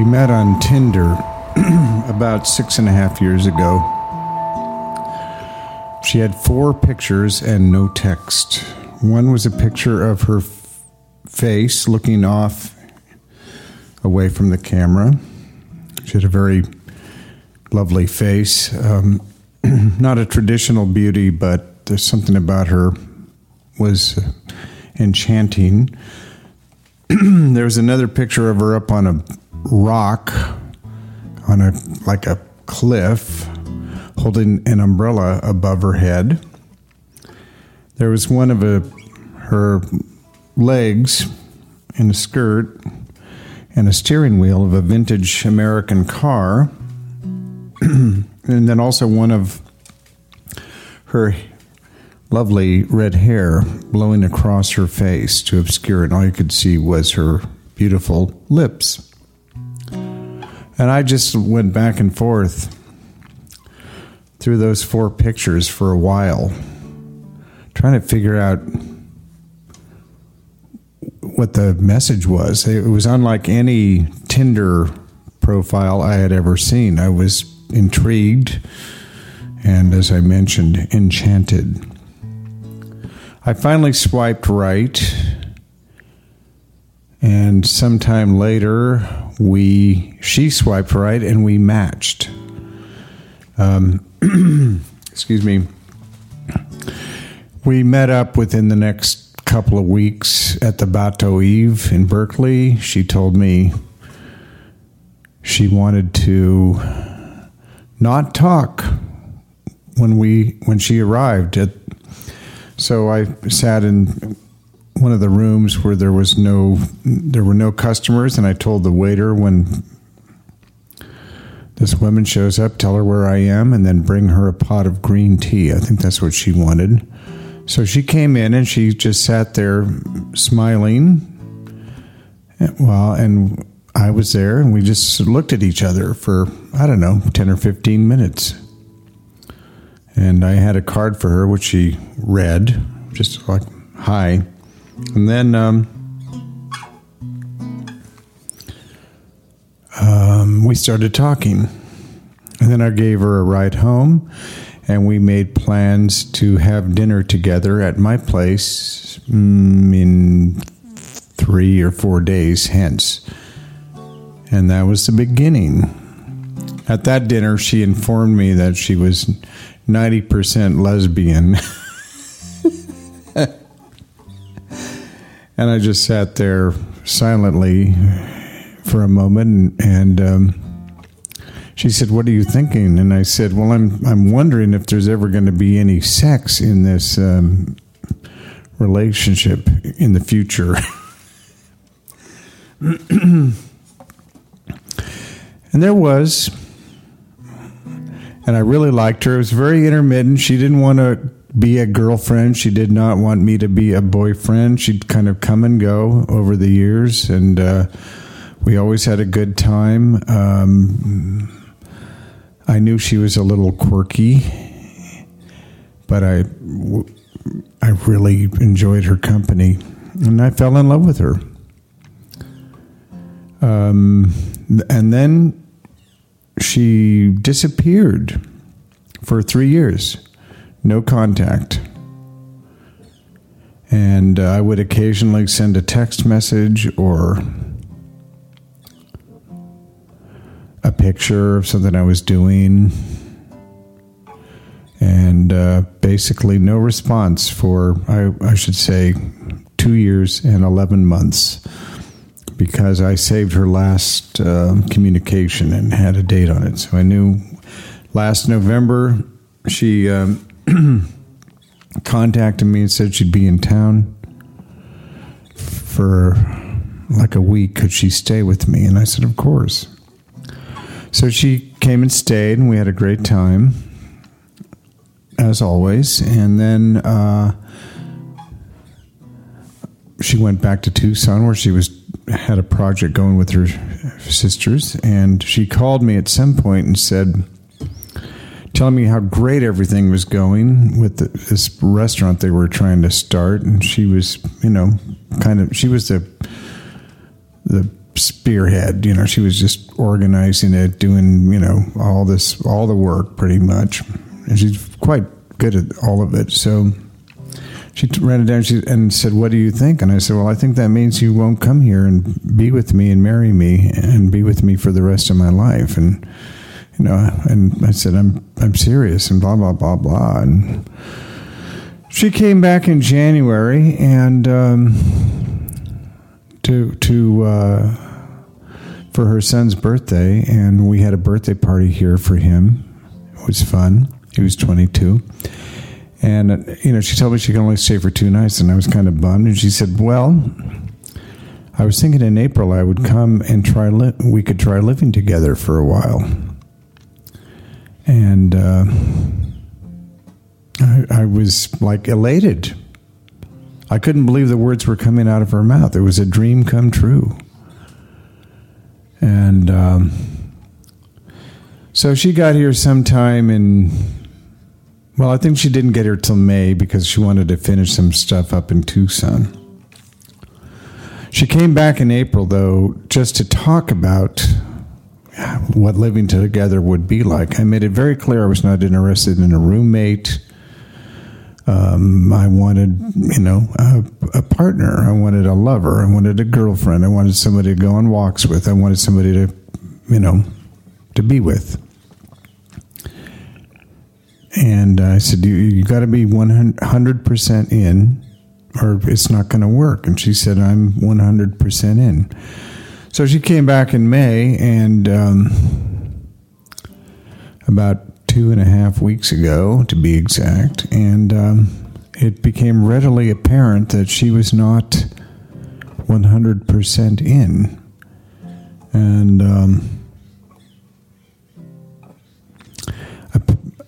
We met on Tinder about six and a half years ago. She had four pictures and no text. One was a picture of her f- face looking off away from the camera. She had a very lovely face. Um, not a traditional beauty, but there's something about her was uh, enchanting. there was another picture of her up on a rock, on a like a cliff, holding an umbrella above her head. There was one of a, her legs in a skirt and a steering wheel of a vintage American car. and then also one of her lovely red hair blowing across her face to obscure it. All you could see was her beautiful lips. And I just went back and forth through those four pictures for a while, trying to figure out what the message was. It was unlike any Tinder profile I had ever seen. I was intrigued and, as I mentioned, enchanted. I finally swiped right, and sometime later, we she swiped right and we matched. Um, excuse me. We met up within the next couple of weeks at the Bateau Eve in Berkeley. She told me she wanted to not talk when we when she arrived at so I sat in one of the rooms where there was no there were no customers and I told the waiter when this woman shows up tell her where I am and then bring her a pot of green tea. I think that's what she wanted. So she came in and she just sat there smiling. Well, and I was there and we just looked at each other for I don't know, 10 or 15 minutes and I had a card for her, which she read, just like hi, and then um, um, we started talking, and then I gave her a ride home, and we made plans to have dinner together at my place mm, in three or four days hence, and that was the beginning. At that dinner, she informed me that she was 90% lesbian. and I just sat there silently for a moment and, um, she said, "What are you thinking?" And I said, "Well, I'm I'm wondering if there's ever going to be any sex in this um, relationship in the future." and there was and I really liked her. It was very intermittent. She didn't want to be a girlfriend. She did not want me to be a boyfriend. She'd kind of come and go over the years, and uh, we always had a good time. Um, I knew she was a little quirky, but I, I really enjoyed her company, and I fell in love with her. Um, and then she disappeared for three years, no contact. And uh, I would occasionally send a text message or a picture of something I was doing. And uh, basically, no response for, I, I should say, two years and 11 months because I saved her last uh, communication and had a date on it. So I knew last November she um, contacted me and said she'd be in town for like a week. Could she stay with me? And I said, Of course. So she came and stayed, and we had a great time, as always. And then uh, she went back to Tucson, where she was had a project going with her sisters, and she called me at some point and said, telling me how great everything was going with the, this restaurant they were trying to start, and she was, you know, kind of she was the the spearhead. You know, she was just organizing it, doing you know all this, all the work pretty much, and she's quite good at all of it. So she ran it down and said, "What do you think?" And I said, "Well, I think that means you won't come here and be with me and marry me and be with me for the rest of my life." And you know, and I said, "I'm I'm serious," and blah blah blah blah. And she came back in January and um, to to uh, for her son's birthday, and we had a birthday party here for him. It was fun. He was 22 and, uh, you know, she told me she could only stay for two nights, and I was kind of bummed. And she said, Well, I was thinking in April I would come and try, li- we could try living together for a while. And uh, I, I was like elated. I couldn't believe the words were coming out of her mouth. It was a dream come true. And um, so she got here sometime in well, I think she didn't get here till May because she wanted to finish some stuff up in Tucson. She came back in April, though, just to talk about what living together would be like. I made it very clear I was not interested in a roommate. Um, I wanted, you know, a, a, partner. I wanted a lover. I wanted a girlfriend. I wanted somebody to go on walks with. I wanted somebody to, you know, to be with. And I said, You, you got to be 100% in, or it's not going to work. And she said, I'm 100% in. So she came back in May, and um, about two and a half weeks ago, to be exact, and um, it became readily apparent that she was not 100% in. And um,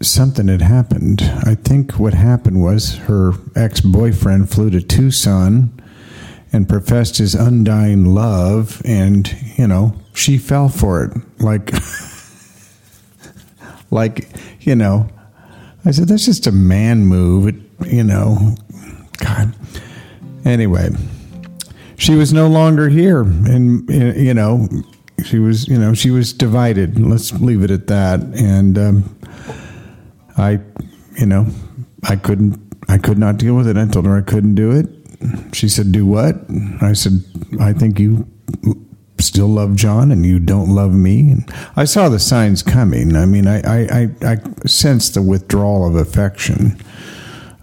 something had happened. I think what happened was her ex boyfriend flew to Tucson and professed his undying love, and, you know, she fell for it. Like, like, you know, I said, that's just a man move, it, you know. God. Anyway, she was no longer here, and, you know, she was, you know, she was divided. Let's leave it at that. And, um, I, you know, I couldn't, I could not deal with it. I told her I couldn't do it. She said, "Do what?" I said, "I think you still love John and you don't love me." And I saw the signs coming. I mean, I, I, I, I sensed the withdrawal of affection.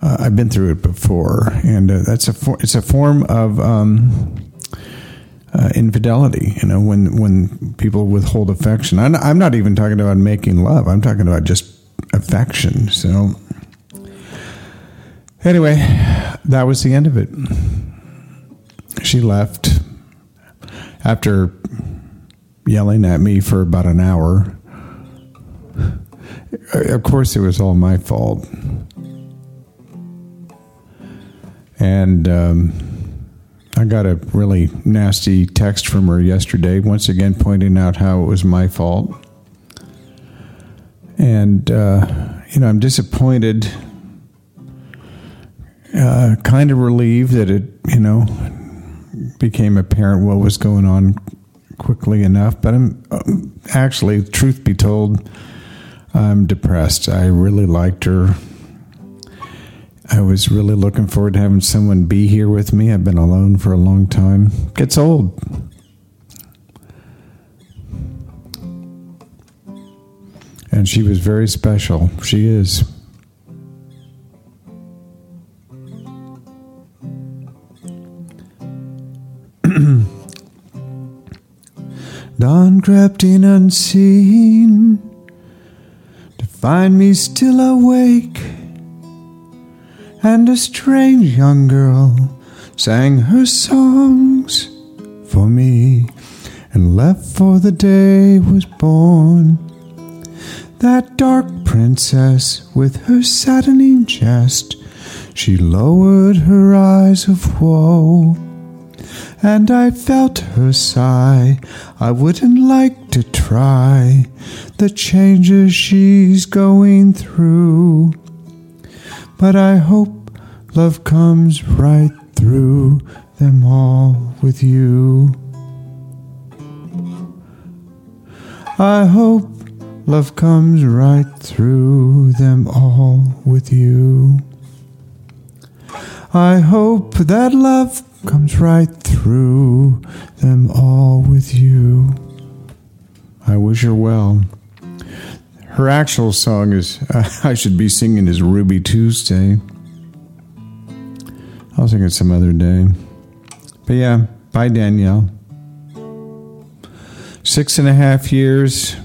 Uh, I've been through it before, and uh, that's a for, it's a form of. Um, uh, infidelity. You know, when when people withhold affection, I'm, I'm not even talking about making love. I'm talking about just affection. So, anyway, that was the end of it. She left after yelling at me for about an hour. Of course, it was all my fault. And um, I got a really nasty text from her yesterday, once again pointing out how it was my fault and uh, you know I'm disappointed, uh, kind of relieved that it you know became apparent what was going on quickly enough. But I'm um, actually, truth be told, I'm depressed. I really liked her. I was really looking forward to having someone be here with me. I've been alone for a long time. Gets old. And she was very special. She is. Dawn crept in unseen to find me still awake, and a strange young girl sang her songs for me and left for the day was born. That dark princess with her saddening jest, she lowered her eyes of woe. And I felt her sigh, I wouldn't like to try the changes she's going through. But I hope love comes right through them all with you. I hope love comes right through them all with you. I hope that love comes right through them all with you. I wish her well. Her actual song is uh, I Should Be Singing is Ruby Tuesday. I'll sing it some other day. But yeah, bye, Danielle. Six and a half years.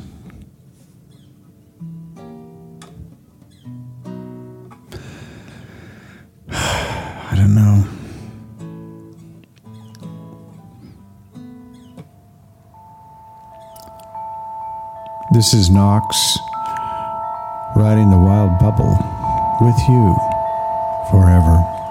This is Knox riding the wild bubble with you forever.